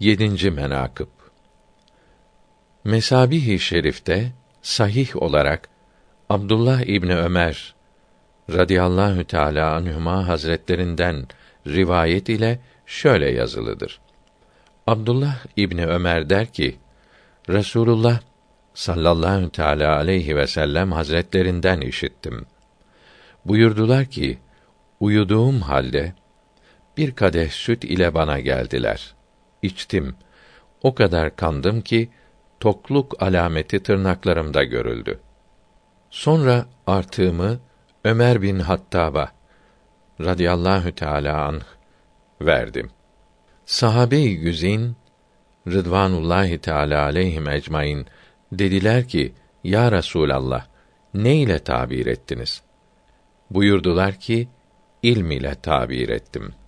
7. menakıb Mesabih-i Şerif'te sahih olarak Abdullah İbni Ömer radıyallahu teala anhuma hazretlerinden rivayet ile şöyle yazılıdır. Abdullah İbni Ömer der ki: Resulullah sallallahu teala aleyhi ve sellem hazretlerinden işittim. Buyurdular ki: Uyuduğum halde bir kadeh süt ile bana geldiler. İçtim. O kadar kandım ki tokluk alameti tırnaklarımda görüldü. Sonra artığımı Ömer bin Hattab'a radıyallahu teala anh verdim. Sahabe-i yüzin Rıdvanullahi Teala aleyhim ecmaîn dediler ki: Ya Resulallah, ne ile tabir ettiniz? Buyurdular ki: ilm ile tabir ettim.''